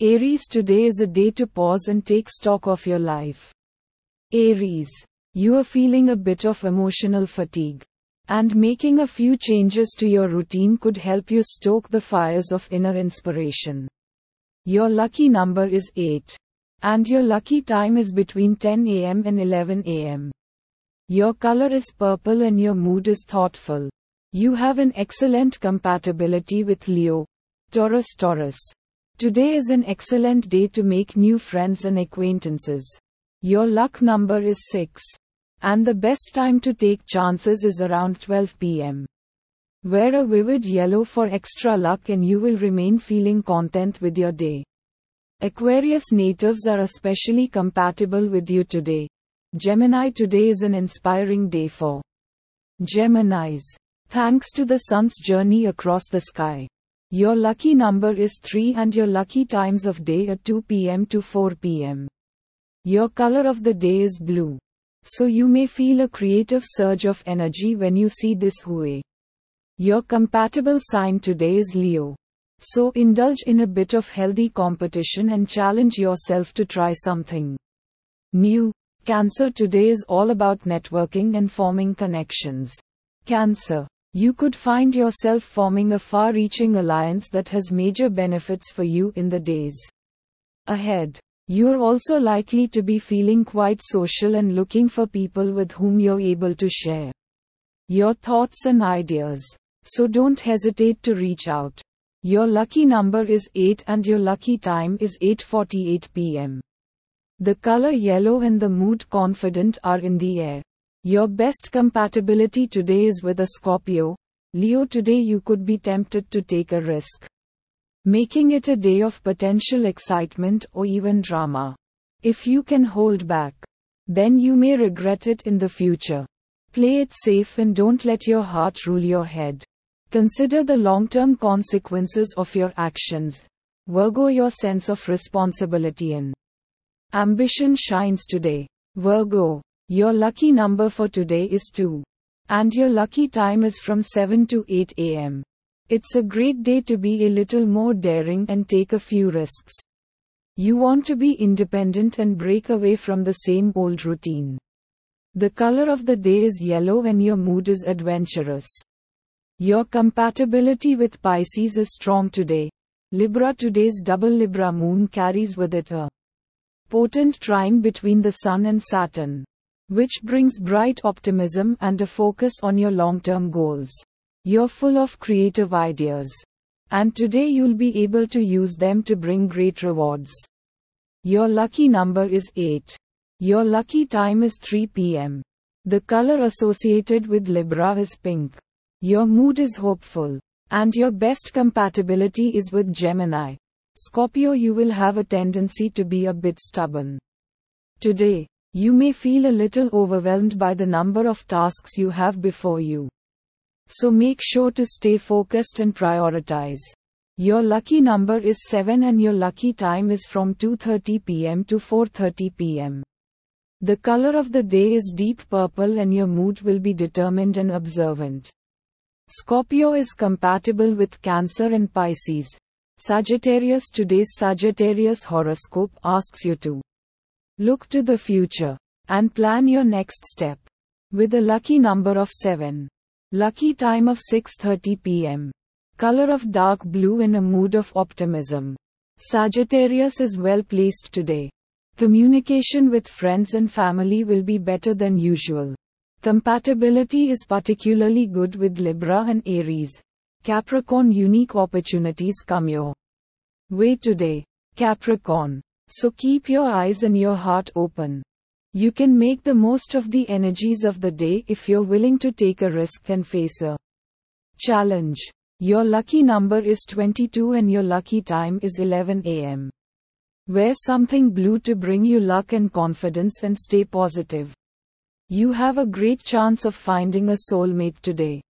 Aries today is a day to pause and take stock of your life. Aries, you are feeling a bit of emotional fatigue. And making a few changes to your routine could help you stoke the fires of inner inspiration. Your lucky number is 8. And your lucky time is between 10 am and 11 am. Your color is purple and your mood is thoughtful. You have an excellent compatibility with Leo. Taurus Taurus. Today is an excellent day to make new friends and acquaintances. Your luck number is 6. And the best time to take chances is around 12 pm. Wear a vivid yellow for extra luck and you will remain feeling content with your day. Aquarius natives are especially compatible with you today. Gemini today is an inspiring day for Geminis. Thanks to the sun's journey across the sky. Your lucky number is 3 and your lucky times of day are 2 pm to 4 pm. Your color of the day is blue. So you may feel a creative surge of energy when you see this hue. Your compatible sign today is Leo. So indulge in a bit of healthy competition and challenge yourself to try something new. Cancer today is all about networking and forming connections. Cancer. You could find yourself forming a far reaching alliance that has major benefits for you in the days ahead. You're also likely to be feeling quite social and looking for people with whom you're able to share your thoughts and ideas. So don't hesitate to reach out. Your lucky number is 8 and your lucky time is 8:48 p.m. The color yellow and the mood confident are in the air. Your best compatibility today is with a Scorpio. Leo today you could be tempted to take a risk. Making it a day of potential excitement or even drama. If you can hold back, then you may regret it in the future. Play it safe and don't let your heart rule your head. Consider the long term consequences of your actions. Virgo, your sense of responsibility and Ambition shines today. Virgo, your lucky number for today is 2. And your lucky time is from 7 to 8 am. It's a great day to be a little more daring and take a few risks. You want to be independent and break away from the same old routine. The color of the day is yellow and your mood is adventurous. Your compatibility with Pisces is strong today. Libra today's double Libra moon carries with it a potent trine between the Sun and Saturn, which brings bright optimism and a focus on your long term goals. You're full of creative ideas. And today you'll be able to use them to bring great rewards. Your lucky number is 8. Your lucky time is 3 pm. The color associated with Libra is pink. Your mood is hopeful. And your best compatibility is with Gemini. Scorpio, you will have a tendency to be a bit stubborn. Today, you may feel a little overwhelmed by the number of tasks you have before you. So make sure to stay focused and prioritize. Your lucky number is 7 and your lucky time is from 2:30 p.m. to 4:30 p.m. The color of the day is deep purple and your mood will be determined and observant. Scorpio is compatible with Cancer and Pisces. Sagittarius Today's Sagittarius horoscope asks you to look to the future and plan your next step with a lucky number of 7. Lucky time of 6:30 p.m. Color of dark blue in a mood of optimism. Sagittarius is well placed today. Communication with friends and family will be better than usual. Compatibility is particularly good with Libra and Aries. Capricorn unique opportunities come your way today. Capricorn. So keep your eyes and your heart open. You can make the most of the energies of the day if you're willing to take a risk and face a challenge. Your lucky number is 22 and your lucky time is 11 am. Wear something blue to bring you luck and confidence and stay positive. You have a great chance of finding a soulmate today.